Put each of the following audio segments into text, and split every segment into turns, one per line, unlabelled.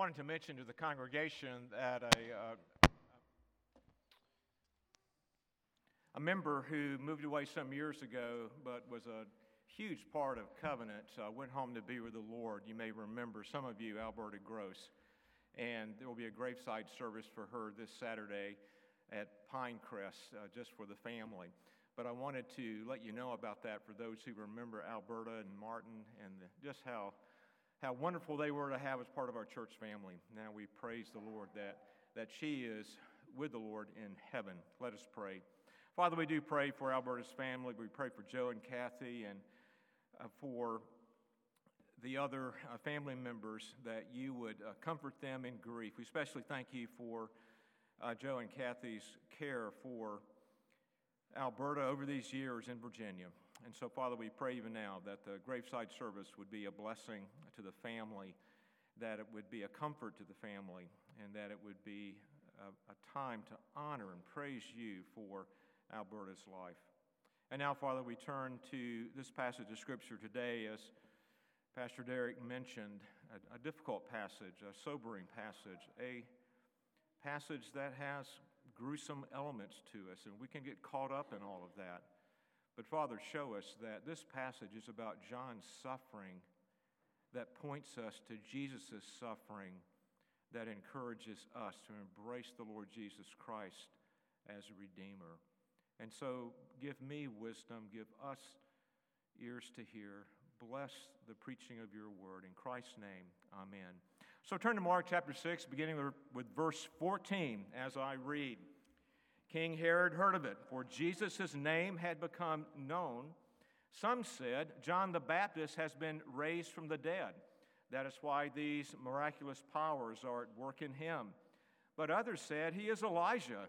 wanted to mention to the congregation that a, uh, a member who moved away some years ago but was a huge part of Covenant uh, went home to be with the Lord. You may remember, some of you, Alberta Gross. And there will be a graveside service for her this Saturday at Pinecrest uh, just for the family. But I wanted to let you know about that for those who remember Alberta and Martin and the, just how how wonderful they were to have as part of our church family. Now we praise the Lord that, that she is with the Lord in heaven. Let us pray. Father, we do pray for Alberta's family. We pray for Joe and Kathy and uh, for the other uh, family members that you would uh, comfort them in grief. We especially thank you for uh, Joe and Kathy's care for Alberta over these years in Virginia. And so, Father, we pray even now that the graveside service would be a blessing to the family, that it would be a comfort to the family, and that it would be a, a time to honor and praise you for Alberta's life. And now, Father, we turn to this passage of Scripture today, as Pastor Derek mentioned, a, a difficult passage, a sobering passage, a passage that has gruesome elements to us, and we can get caught up in all of that. But Father, show us that this passage is about John's suffering that points us to Jesus' suffering that encourages us to embrace the Lord Jesus Christ as a Redeemer. And so give me wisdom, give us ears to hear. Bless the preaching of your word. In Christ's name, amen. So turn to Mark chapter 6, beginning with verse 14 as I read. King Herod heard of it, for Jesus' name had become known. Some said, John the Baptist has been raised from the dead. That is why these miraculous powers are at work in him. But others said, He is Elijah.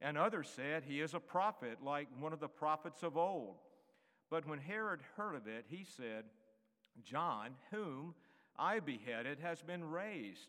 And others said, He is a prophet, like one of the prophets of old. But when Herod heard of it, he said, John, whom I beheaded, has been raised.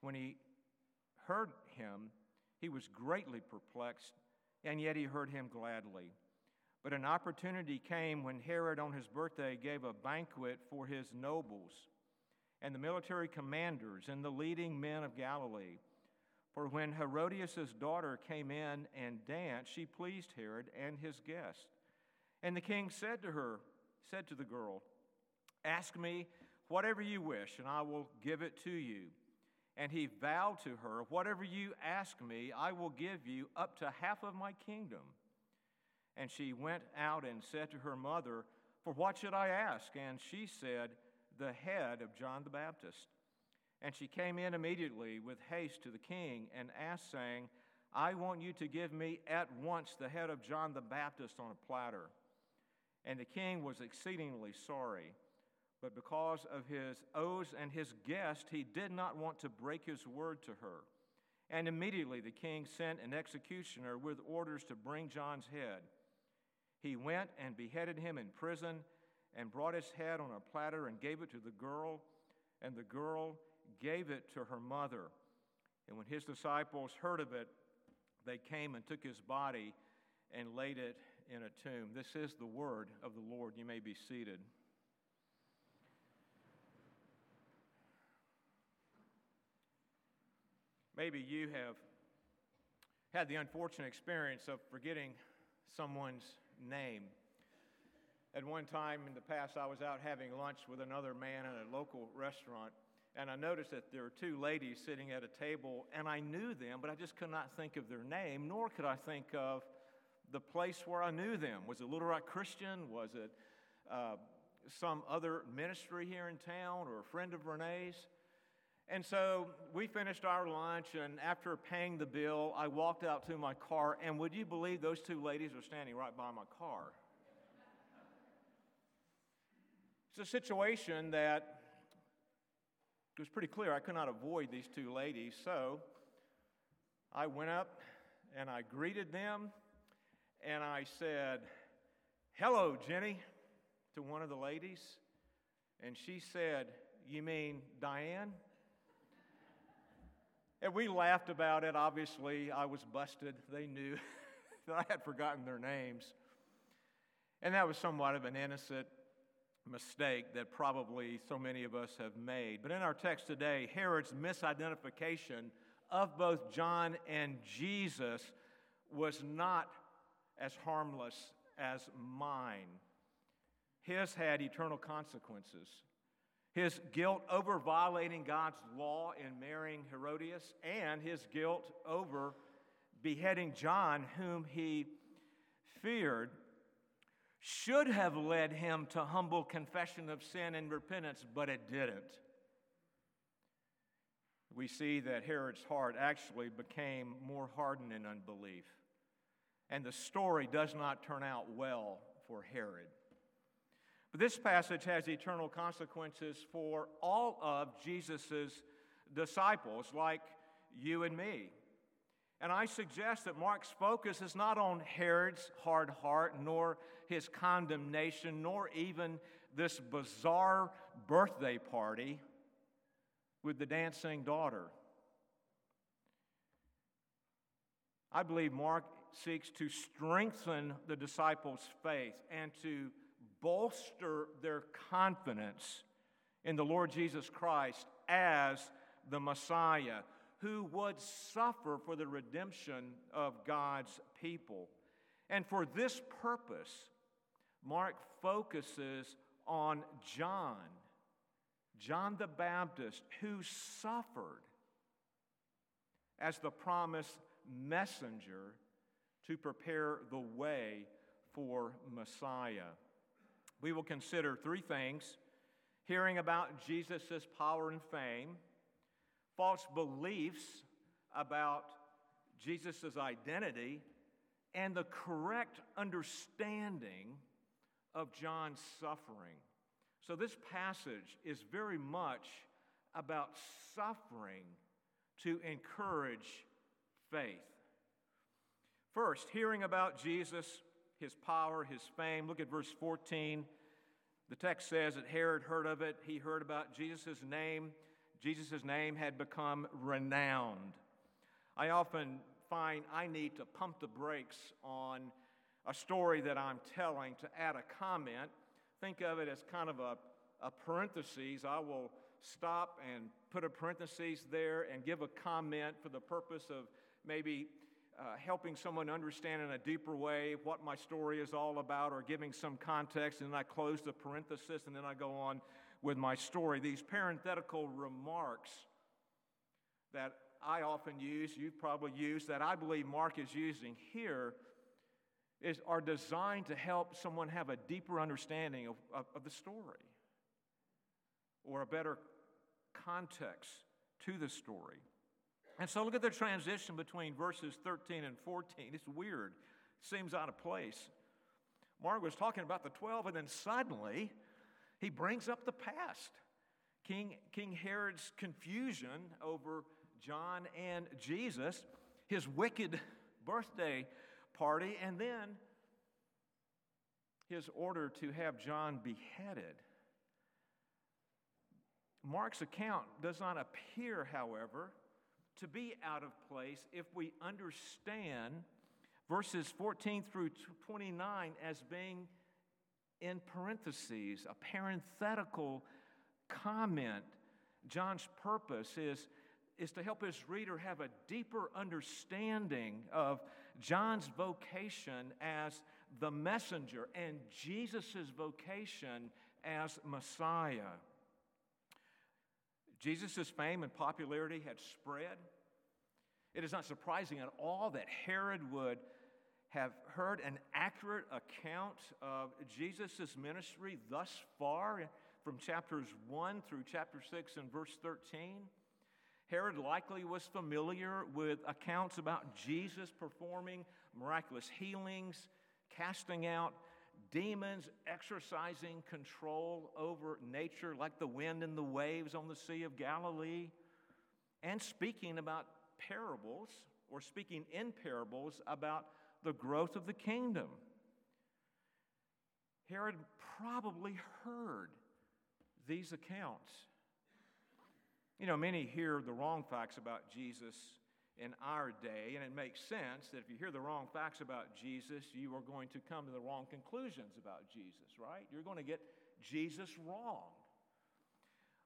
When he heard him, he was greatly perplexed, and yet he heard him gladly. But an opportunity came when Herod, on his birthday, gave a banquet for his nobles and the military commanders and the leading men of Galilee. For when Herodias' daughter came in and danced, she pleased Herod and his guests. And the king said to her, said to the girl, Ask me whatever you wish, and I will give it to you. And he vowed to her, Whatever you ask me, I will give you up to half of my kingdom. And she went out and said to her mother, For what should I ask? And she said, The head of John the Baptist. And she came in immediately with haste to the king and asked, saying, I want you to give me at once the head of John the Baptist on a platter. And the king was exceedingly sorry. But because of his oaths and his guest, he did not want to break his word to her. And immediately the king sent an executioner with orders to bring John's head. He went and beheaded him in prison and brought his head on a platter and gave it to the girl, and the girl gave it to her mother. And when his disciples heard of it, they came and took his body and laid it in a tomb. This is the word of the Lord. You may be seated. Maybe you have had the unfortunate experience of forgetting someone's name. At one time in the past, I was out having lunch with another man at a local restaurant, and I noticed that there were two ladies sitting at a table, and I knew them, but I just could not think of their name, nor could I think of the place where I knew them. Was it Little Rock Christian? Was it uh, some other ministry here in town or a friend of Renee's? And so we finished our lunch, and after paying the bill, I walked out to my car, and would you believe those two ladies were standing right by my car? It's a situation that was pretty clear I could not avoid these two ladies, so I went up and I greeted them and I said, Hello, Jenny, to one of the ladies. And she said, You mean Diane? And we laughed about it. Obviously, I was busted. They knew that I had forgotten their names. And that was somewhat of an innocent mistake that probably so many of us have made. But in our text today, Herod's misidentification of both John and Jesus was not as harmless as mine. His had eternal consequences. His guilt over violating God's law in marrying Herodias, and his guilt over beheading John, whom he feared, should have led him to humble confession of sin and repentance, but it didn't. We see that Herod's heart actually became more hardened in unbelief. And the story does not turn out well for Herod. But this passage has eternal consequences for all of Jesus' disciples, like you and me. And I suggest that Mark's focus is not on Herod's hard heart, nor his condemnation, nor even this bizarre birthday party with the dancing daughter. I believe Mark seeks to strengthen the disciples' faith and to bolster their confidence in the Lord Jesus Christ as the Messiah who would suffer for the redemption of God's people. And for this purpose, Mark focuses on John, John the Baptist, who suffered as the promised messenger to prepare the way for Messiah. We will consider three things hearing about Jesus' power and fame false beliefs about Jesus' identity and the correct understanding of John's suffering. So, this passage is very much about suffering to encourage faith. First, hearing about Jesus, his power, his fame. Look at verse 14. The text says that Herod heard of it. He heard about Jesus' name Jesus' name had become renowned. I often find I need to pump the brakes on a story that I'm telling to add a comment. Think of it as kind of a, a parenthesis. I will stop and put a parenthesis there and give a comment for the purpose of maybe uh, helping someone understand in a deeper way what my story is all about or giving some context, and then I close the parenthesis and then I go on with my story. These parenthetical remarks that I often use, you've probably used, that I believe Mark is using here, is, are designed to help someone have a deeper understanding of, of, of the story or a better context to the story. And so look at the transition between verses 13 and 14. It's weird, seems out of place. Mark was talking about the 12, and then suddenly, he brings up the past. King, King Herod's confusion over John and Jesus, his wicked birthday party, and then his order to have John beheaded. Mark's account does not appear, however, to be out of place if we understand verses 14 through 29 as being in parentheses, a parenthetical comment. John's purpose is, is to help his reader have a deeper understanding of John's vocation as the messenger and Jesus' vocation as Messiah. Jesus' fame and popularity had spread. It is not surprising at all that Herod would have heard an accurate account of Jesus' ministry thus far from chapters 1 through chapter 6 and verse 13. Herod likely was familiar with accounts about Jesus performing miraculous healings, casting out demons exercising control over nature like the wind and the waves on the Sea of Galilee, and speaking about parables or speaking in parables about the growth of the kingdom. Herod probably heard these accounts. You know, many hear the wrong facts about Jesus in our day, and it makes sense that if you hear the wrong facts about Jesus, you are going to come to the wrong conclusions about Jesus, right? You're going to get Jesus wrong.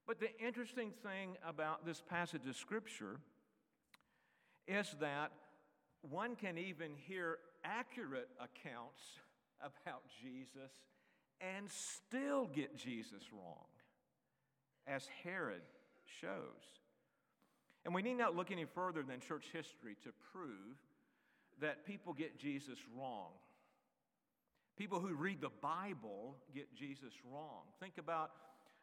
But the interesting thing about this passage of Scripture is that one can even hear accurate accounts about Jesus and still get Jesus wrong, as Herod shows. And we need not look any further than church history to prove that people get Jesus wrong. People who read the Bible get Jesus wrong. Think about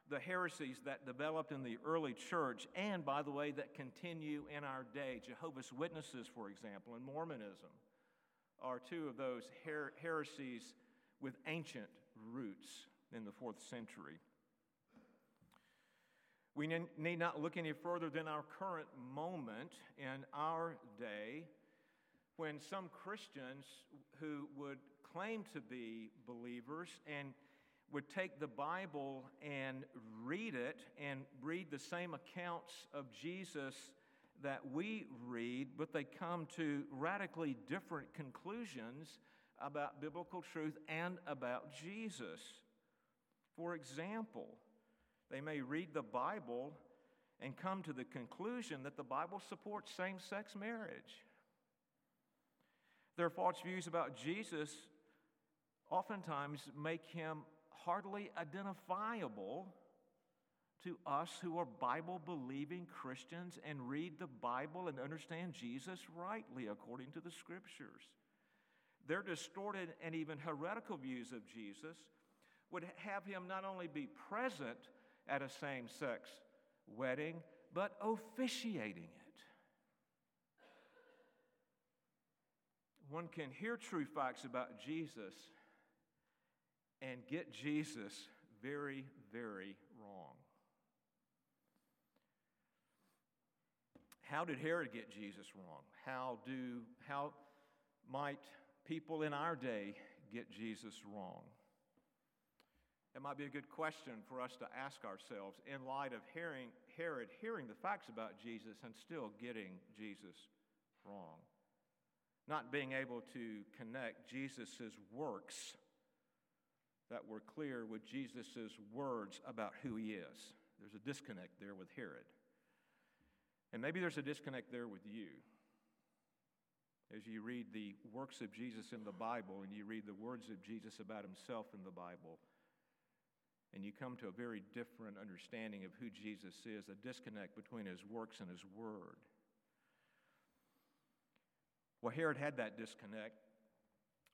the heresies that developed in the early church, and by the way, that continue in our day. Jehovah's Witnesses, for example, and Mormonism are two of those her- heresies with ancient roots in the fourth century. We need not look any further than our current moment in our day when some Christians who would claim to be believers and would take the Bible and read it and read the same accounts of Jesus that we read, but they come to radically different conclusions about biblical truth and about Jesus. For example, they may read the Bible and come to the conclusion that the Bible supports same sex marriage. Their false views about Jesus oftentimes make him hardly identifiable to us who are Bible believing Christians and read the Bible and understand Jesus rightly according to the scriptures. Their distorted and even heretical views of Jesus would have him not only be present at a same sex wedding, but officiating it. One can hear true facts about Jesus and get Jesus very, very wrong. How did Herod get Jesus wrong? How do how might people in our day get Jesus wrong? It might be a good question for us to ask ourselves in light of hearing, Herod hearing the facts about Jesus and still getting Jesus wrong. Not being able to connect Jesus' works that were clear with Jesus' words about who he is. There's a disconnect there with Herod. And maybe there's a disconnect there with you. As you read the works of Jesus in the Bible and you read the words of Jesus about himself in the Bible, and you come to a very different understanding of who Jesus is, a disconnect between his works and his word. Well, Herod had that disconnect.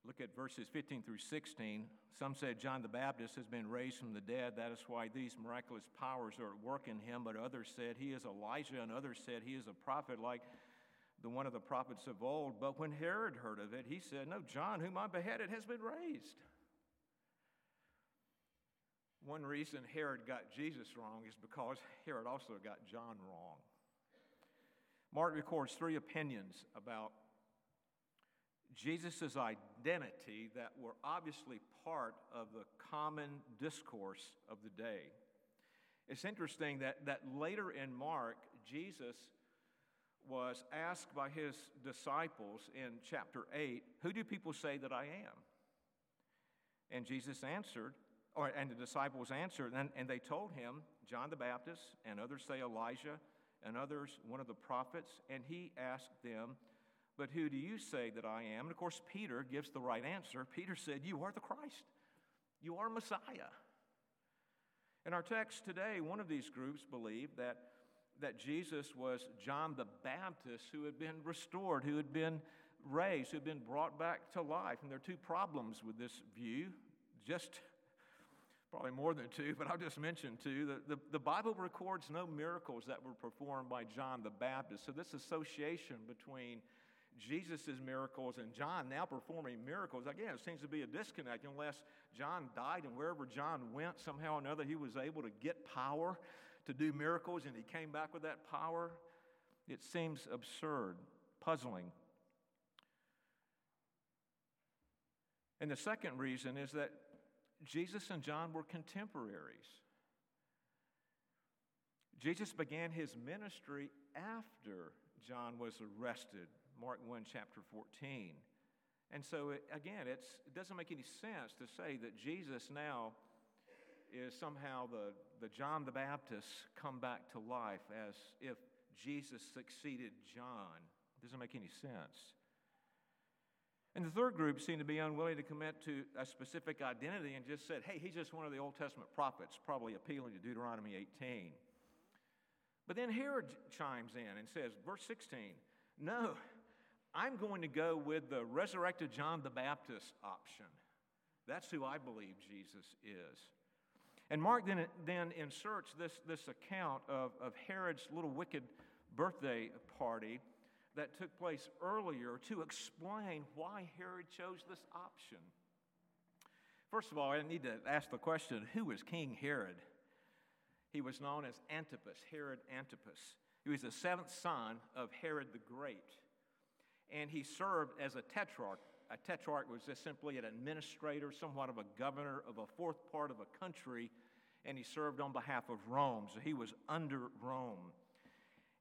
Look at verses 15 through 16. Some said John the Baptist has been raised from the dead. That is why these miraculous powers are at work in him. But others said he is Elijah, and others said he is a prophet like the one of the prophets of old. But when Herod heard of it, he said, No, John, whom I beheaded, has been raised. One reason Herod got Jesus wrong is because Herod also got John wrong. Mark records three opinions about Jesus' identity that were obviously part of the common discourse of the day. It's interesting that, that later in Mark, Jesus was asked by his disciples in chapter 8, Who do people say that I am? And Jesus answered, or, and the disciples answered, and, and they told him, John the Baptist, and others say Elijah, and others one of the prophets. And he asked them, but who do you say that I am? And of course, Peter gives the right answer. Peter said, You are the Christ, you are Messiah. In our text today, one of these groups believed that, that Jesus was John the Baptist who had been restored, who had been raised, who had been brought back to life. And there are two problems with this view, just probably more than two, but I'll just mention two. The, the, the, Bible records no miracles that were performed by John the Baptist. So, this association between Jesus' miracles and John now performing miracles. Again, it seems to be a disconnect unless John died and wherever John went, somehow or another, he was able to get power to do miracles and he came back with that power. It seems absurd, puzzling. And the second reason is that Jesus and John were contemporaries. Jesus began his ministry after John was arrested, Mark 1, chapter 14. And so, it, again, it doesn't make any sense to say that Jesus now is somehow the, the John the Baptist come back to life as if Jesus succeeded John. It doesn't make any sense. And the third group seemed to be unwilling to commit to a specific identity and just said, hey, he's just one of the Old Testament prophets, probably appealing to Deuteronomy 18. But then Herod chimes in and says, verse 16, no, I'm going to go with the resurrected John the Baptist option. That's who I believe Jesus is. And Mark then, then inserts this, this account of, of Herod's little wicked birthday party that took place earlier to explain why Herod chose this option. First of all, I need to ask the question who was King Herod? He was known as Antipas, Herod Antipas. He was the seventh son of Herod the Great. And he served as a tetrarch. A tetrarch was just simply an administrator, somewhat of a governor of a fourth part of a country, and he served on behalf of Rome. So he was under Rome.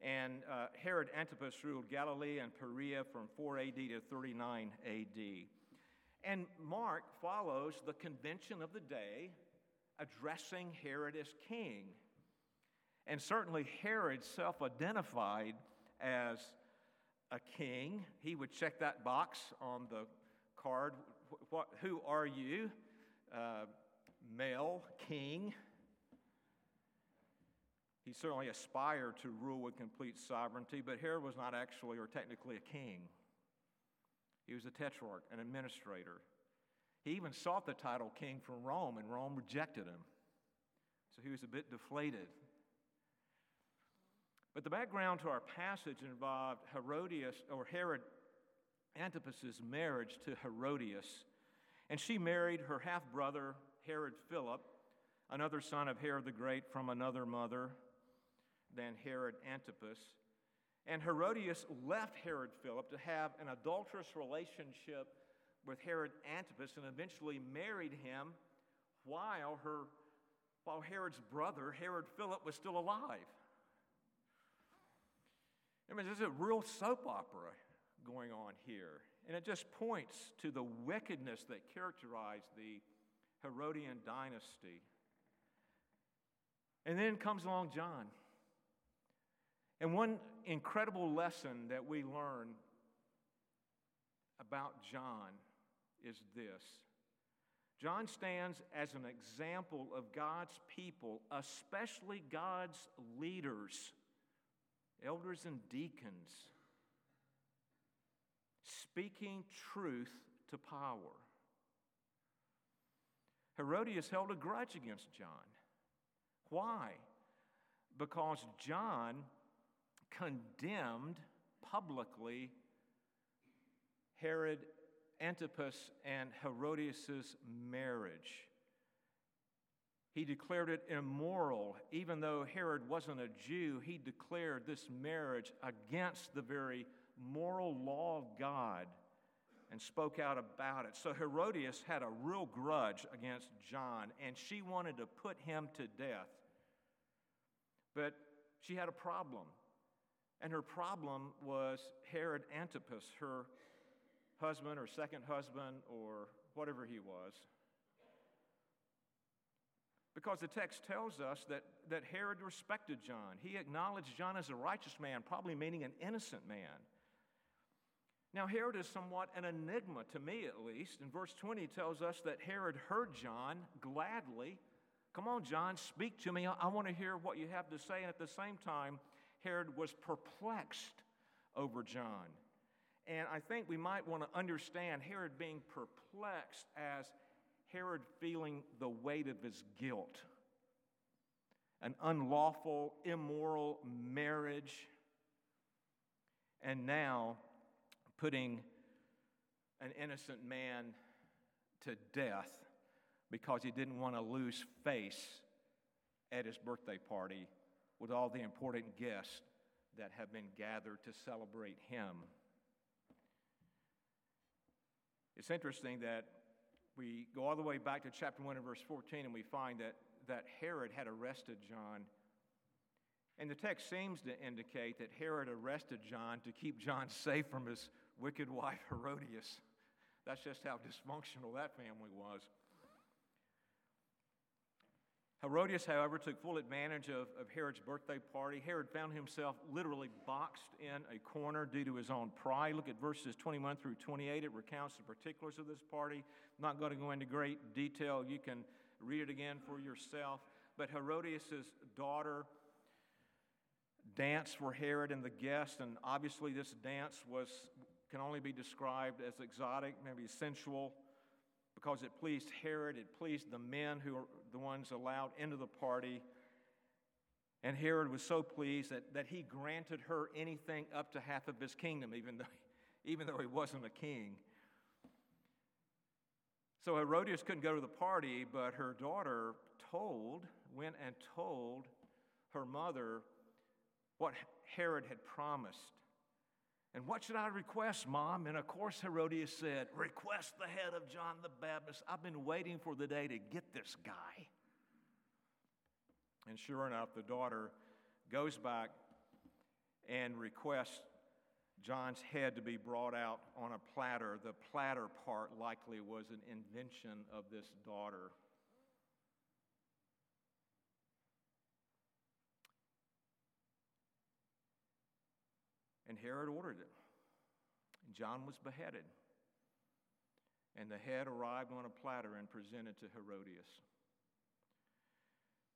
And uh, Herod Antipas ruled Galilee and Perea from 4 AD to 39 AD. And Mark follows the convention of the day, addressing Herod as king. And certainly Herod self identified as a king. He would check that box on the card. What, who are you? Uh, male, king. He certainly aspired to rule with complete sovereignty, but Herod was not actually or technically a king. He was a tetrarch, an administrator. He even sought the title king from Rome, and Rome rejected him. So he was a bit deflated. But the background to our passage involved Herodias, or Herod Antipas's marriage to Herodias. And she married her half brother, Herod Philip, another son of Herod the Great from another mother than Herod Antipas. And Herodias left Herod Philip to have an adulterous relationship with Herod Antipas and eventually married him while, her, while Herod's brother, Herod Philip, was still alive. I mean, there's a real soap opera going on here. And it just points to the wickedness that characterized the Herodian dynasty. And then comes along John. And one incredible lesson that we learn about John is this John stands as an example of God's people, especially God's leaders, elders and deacons, speaking truth to power. Herodias held a grudge against John. Why? Because John condemned publicly Herod Antipas and Herodias' marriage. He declared it immoral. Even though Herod wasn't a Jew, he declared this marriage against the very moral law of God and spoke out about it. So Herodias had a real grudge against John, and she wanted to put him to death. But she had a problem. And her problem was Herod Antipas, her husband or second husband or whatever he was. Because the text tells us that, that Herod respected John. He acknowledged John as a righteous man, probably meaning an innocent man. Now, Herod is somewhat an enigma to me, at least. In verse 20, tells us that Herod heard John gladly. Come on, John, speak to me. I, I want to hear what you have to say. And at the same time, Herod was perplexed over John. And I think we might want to understand Herod being perplexed as Herod feeling the weight of his guilt. An unlawful, immoral marriage. And now putting an innocent man to death because he didn't want to lose face at his birthday party with all the important guests that have been gathered to celebrate him. It's interesting that we go all the way back to chapter 1 and verse 14, and we find that, that Herod had arrested John. And the text seems to indicate that Herod arrested John to keep John safe from his wicked wife Herodias. That's just how dysfunctional that family was. Herodias, however, took full advantage of, of Herod's birthday party. Herod found himself literally boxed in a corner due to his own pride. Look at verses 21 through 28. It recounts the particulars of this party. I'm not going to go into great detail. You can read it again for yourself. But Herodias' daughter danced for Herod and the guests, and obviously this dance was can only be described as exotic, maybe sensual, because it pleased Herod, it pleased the men who are the ones allowed into the party. And Herod was so pleased that, that he granted her anything up to half of his kingdom, even though, even though he wasn't a king. So Herodias couldn't go to the party, but her daughter told, went and told her mother what Herod had promised. And what should I request, Mom? And of course, Herodias said, Request the head of John the Baptist. I've been waiting for the day to get this guy. And sure enough, the daughter goes back and requests John's head to be brought out on a platter. The platter part likely was an invention of this daughter. And Herod ordered it. And John was beheaded. And the head arrived on a platter and presented to Herodias.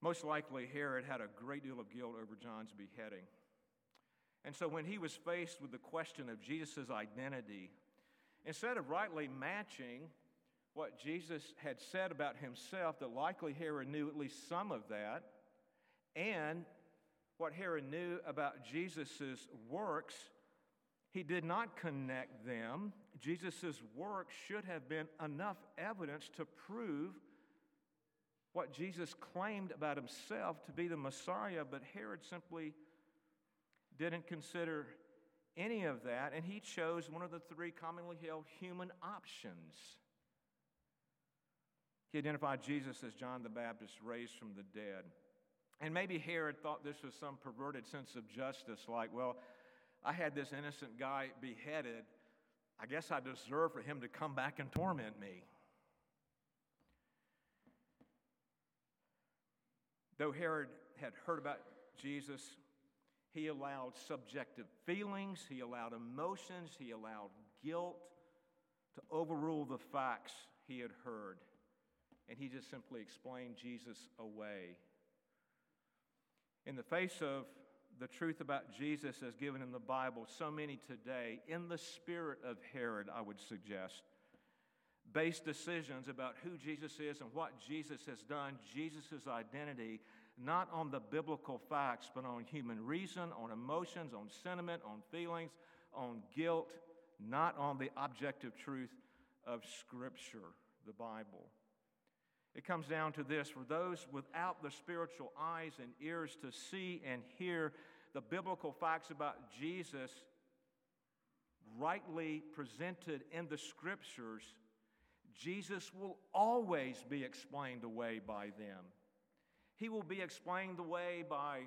Most likely, Herod had a great deal of guilt over John's beheading. And so, when he was faced with the question of Jesus' identity, instead of rightly matching what Jesus had said about himself, that likely Herod knew at least some of that, and what Herod knew about Jesus' works, he did not connect them. Jesus' works should have been enough evidence to prove what Jesus claimed about himself to be the Messiah, but Herod simply didn't consider any of that, and he chose one of the three commonly held human options. He identified Jesus as John the Baptist raised from the dead. And maybe Herod thought this was some perverted sense of justice, like, well, I had this innocent guy beheaded. I guess I deserve for him to come back and torment me. Though Herod had heard about Jesus, he allowed subjective feelings, he allowed emotions, he allowed guilt to overrule the facts he had heard. And he just simply explained Jesus away. In the face of the truth about Jesus as given in the Bible, so many today, in the spirit of Herod, I would suggest, base decisions about who Jesus is and what Jesus has done, Jesus' identity, not on the biblical facts, but on human reason, on emotions, on sentiment, on feelings, on guilt, not on the objective truth of Scripture, the Bible. It comes down to this for those without the spiritual eyes and ears to see and hear the biblical facts about Jesus rightly presented in the scriptures, Jesus will always be explained away by them. He will be explained away by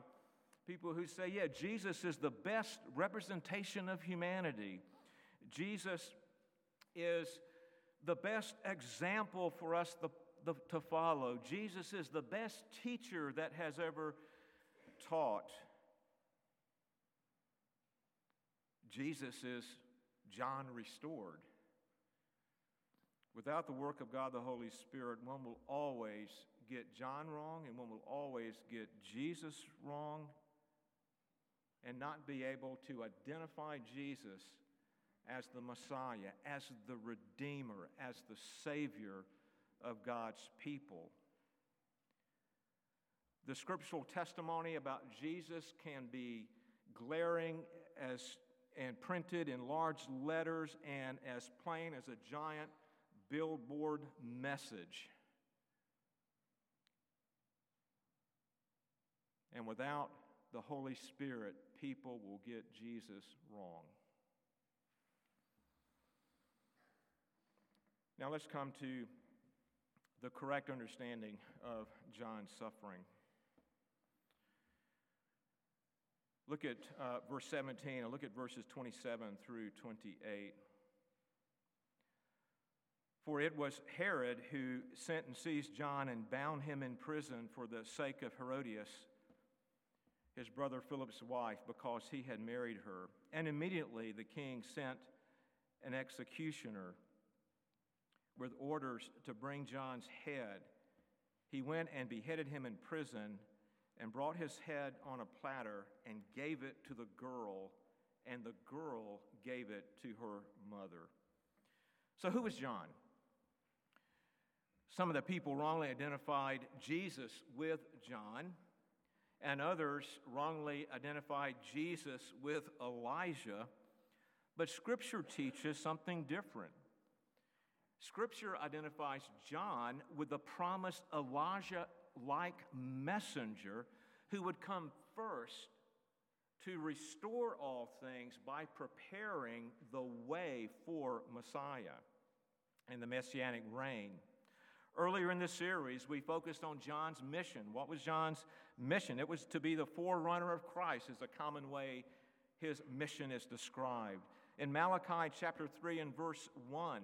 people who say, yeah, Jesus is the best representation of humanity. Jesus is the best example for us the, the, to follow. Jesus is the best teacher that has ever taught. Jesus is John restored. Without the work of God the Holy Spirit, one will always get John wrong and one will always get Jesus wrong and not be able to identify Jesus as the Messiah, as the Redeemer, as the Savior of God's people. The scriptural testimony about Jesus can be glaring as and printed in large letters and as plain as a giant billboard message. And without the Holy Spirit, people will get Jesus wrong. Now let's come to the correct understanding of John's suffering. Look at uh, verse 17 and look at verses 27 through 28. For it was Herod who sent and seized John and bound him in prison for the sake of Herodias, his brother Philip's wife, because he had married her. And immediately the king sent an executioner with orders to bring John's head. He went and beheaded him in prison and brought his head on a platter and gave it to the girl, and the girl gave it to her mother. So, who was John? Some of the people wrongly identified Jesus with John, and others wrongly identified Jesus with Elijah. But Scripture teaches something different. Scripture identifies John with the promised Elijah like messenger who would come first to restore all things by preparing the way for Messiah and the messianic reign. Earlier in this series, we focused on John's mission. What was John's mission? It was to be the forerunner of Christ, is a common way his mission is described. In Malachi chapter 3 and verse 1,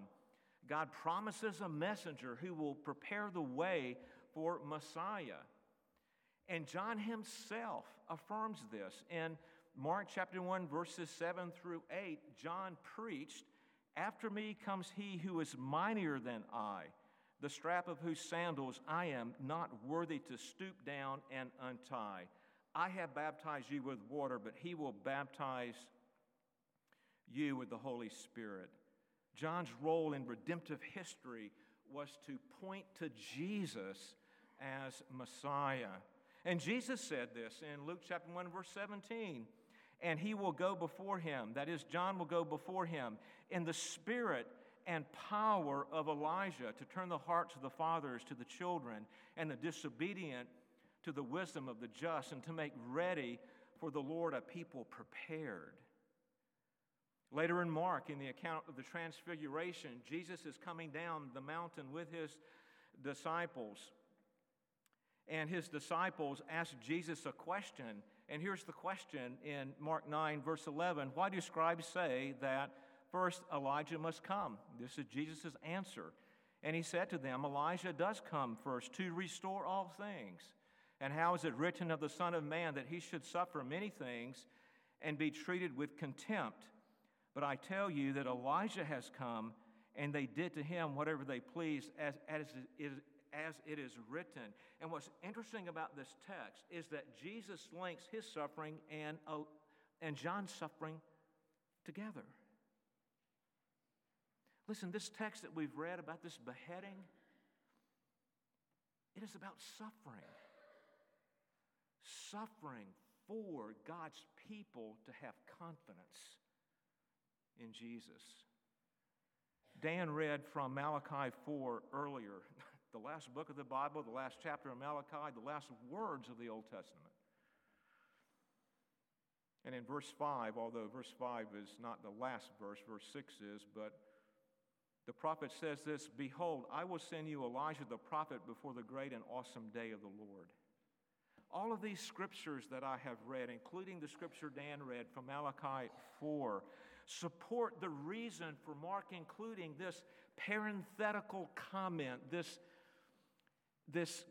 God promises a messenger who will prepare the way for Messiah. And John himself affirms this. In Mark chapter 1, verses 7 through 8, John preached, After me comes he who is mightier than I, the strap of whose sandals I am not worthy to stoop down and untie. I have baptized you with water, but he will baptize you with the Holy Spirit. John's role in redemptive history was to point to Jesus as Messiah. And Jesus said this in Luke chapter 1, verse 17. And he will go before him, that is, John will go before him in the spirit and power of Elijah to turn the hearts of the fathers to the children and the disobedient to the wisdom of the just and to make ready for the Lord a people prepared. Later in Mark, in the account of the Transfiguration, Jesus is coming down the mountain with his disciples. And his disciples ask Jesus a question. And here's the question in Mark 9, verse 11 Why do scribes say that first Elijah must come? This is Jesus' answer. And he said to them, Elijah does come first to restore all things. And how is it written of the Son of Man that he should suffer many things and be treated with contempt? But I tell you that Elijah has come, and they did to him whatever they pleased, as, as, it as it is written. And what's interesting about this text is that Jesus links his suffering and, uh, and John's suffering together. Listen, this text that we've read about this beheading, it is about suffering. Suffering for God's people to have confidence in Jesus. Dan read from Malachi 4 earlier, the last book of the Bible, the last chapter of Malachi, the last words of the Old Testament. And in verse 5, although verse 5 is not the last verse, verse 6 is, but the prophet says this Behold, I will send you Elijah the prophet before the great and awesome day of the Lord. All of these scriptures that I have read, including the scripture Dan read from Malachi 4, support the reason for Mark including this parenthetical comment, this, this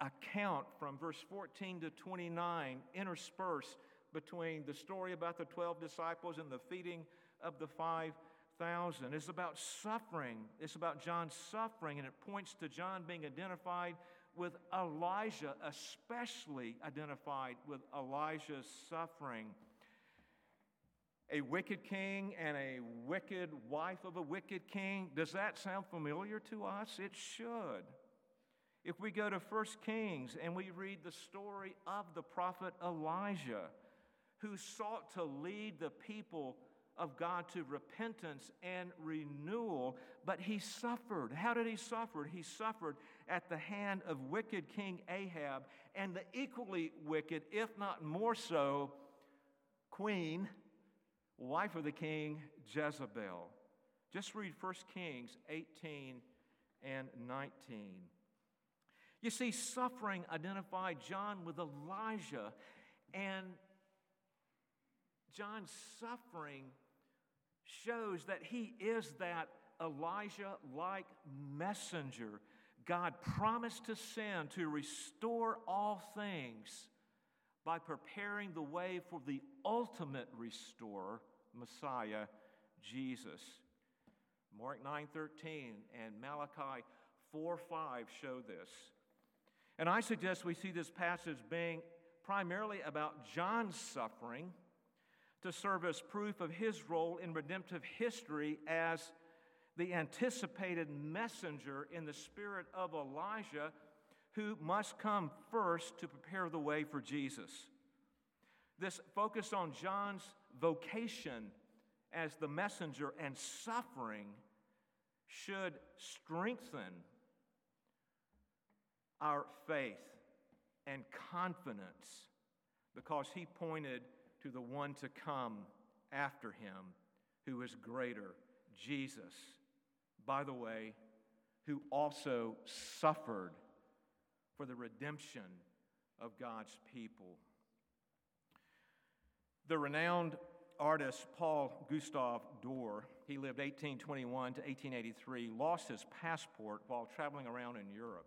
account from verse 14 to 29, interspersed between the story about the 12 disciples and the feeding of the 5,000. It's about suffering. It's about John's suffering, and it points to John being identified with Elijah, especially identified with Elijah's suffering a wicked king and a wicked wife of a wicked king. Does that sound familiar to us? It should. If we go to 1 Kings and we read the story of the prophet Elijah, who sought to lead the people of God to repentance and renewal, but he suffered. How did he suffer? He suffered at the hand of wicked King Ahab and the equally wicked, if not more so, queen, wife of the king, Jezebel. Just read 1 Kings 18 and 19. You see, suffering identified John with Elijah, and John's suffering shows that he is that Elijah like messenger God promised to send to restore all things by preparing the way for the ultimate restorer, Messiah, Jesus. Mark 9:13 and Malachi 4:5 show this. And I suggest we see this passage being primarily about John's suffering to serve as proof of his role in redemptive history as the anticipated messenger in the spirit of Elijah who must come first to prepare the way for Jesus. This focus on John's vocation as the messenger and suffering should strengthen our faith and confidence because he pointed to the one to come after him who is greater, Jesus, by the way, who also suffered for the redemption of God's people. The renowned artist Paul Gustave Dore, he lived 1821 to 1883, lost his passport while traveling around in Europe.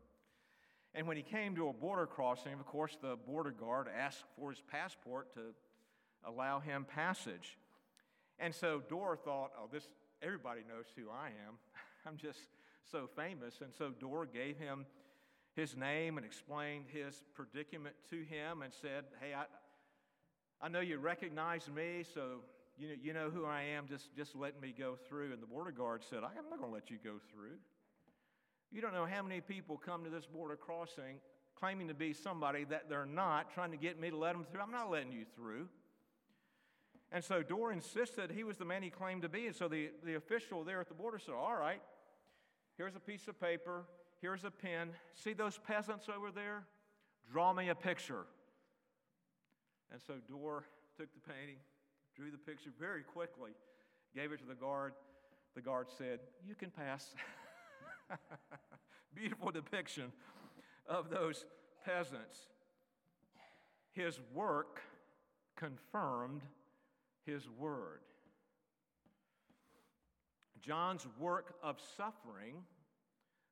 And when he came to a border crossing, of course, the border guard asked for his passport to allow him passage. And so Dore thought, oh, this, everybody knows who I am. I'm just so famous. And so Dore gave him his name and explained his predicament to him and said, hey, I, I know you recognize me, so you know, you know who I am, just, just let me go through. And the border guard said, I'm not going to let you go through. You don't know how many people come to this border crossing claiming to be somebody that they're not, trying to get me to let them through. I'm not letting you through. And so Dore insisted he was the man he claimed to be. And so the, the official there at the border said, All right, here's a piece of paper, here's a pen. See those peasants over there? Draw me a picture. And so Dore took the painting, drew the picture very quickly, gave it to the guard. The guard said, You can pass. Beautiful depiction of those peasants. His work confirmed his word. John's work of suffering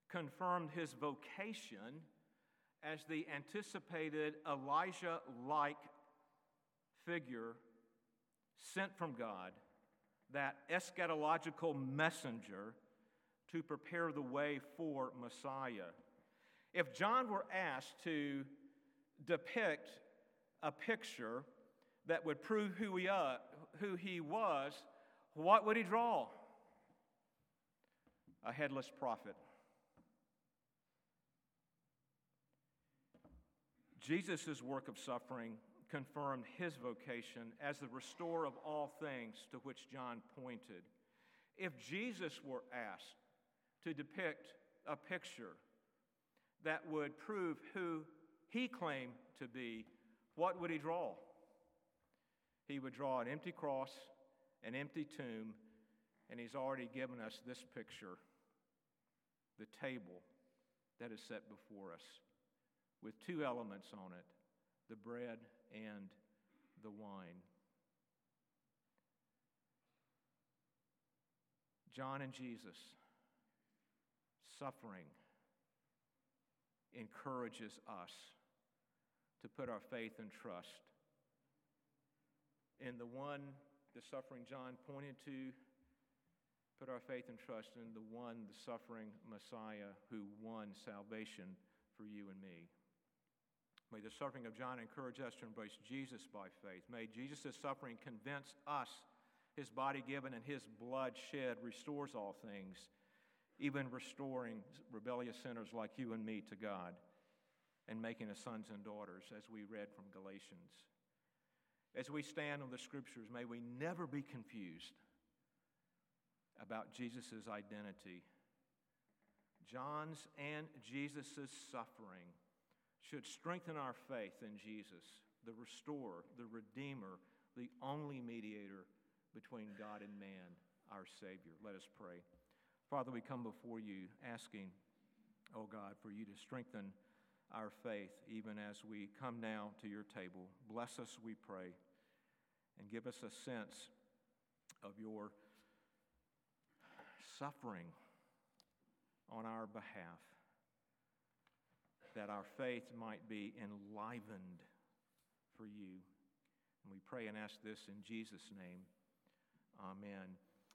confirmed his vocation as the anticipated Elijah like figure sent from God, that eschatological messenger to prepare the way for Messiah. If John were asked to depict a picture that would prove who he, uh, who he was, what would he draw? A headless prophet. Jesus' work of suffering confirmed his vocation as the restorer of all things to which John pointed. If Jesus were asked to depict a picture that would prove who he claimed to be, what would he draw? he would draw an empty cross, an empty tomb, and he's already given us this picture the table that is set before us with two elements on it the bread and the wine. John and Jesus suffering encourages us to put our faith and trust in the one the suffering John pointed to, put our faith and trust in the one, the suffering Messiah who won salvation for you and me. May the suffering of John encourage us to embrace Jesus by faith. May Jesus' suffering convince us his body given and his blood shed restores all things, even restoring rebellious sinners like you and me to God and making us sons and daughters, as we read from Galatians. As we stand on the scriptures, may we never be confused about Jesus' identity. John's and Jesus' suffering should strengthen our faith in Jesus, the restorer, the redeemer, the only mediator between God and man, our Savior. Let us pray. Father, we come before you asking, oh God, for you to strengthen our faith even as we come now to your table. Bless us, we pray, and give us a sense of your suffering on our behalf, that our faith might be enlivened for you. And we pray and ask this in Jesus' name. Amen.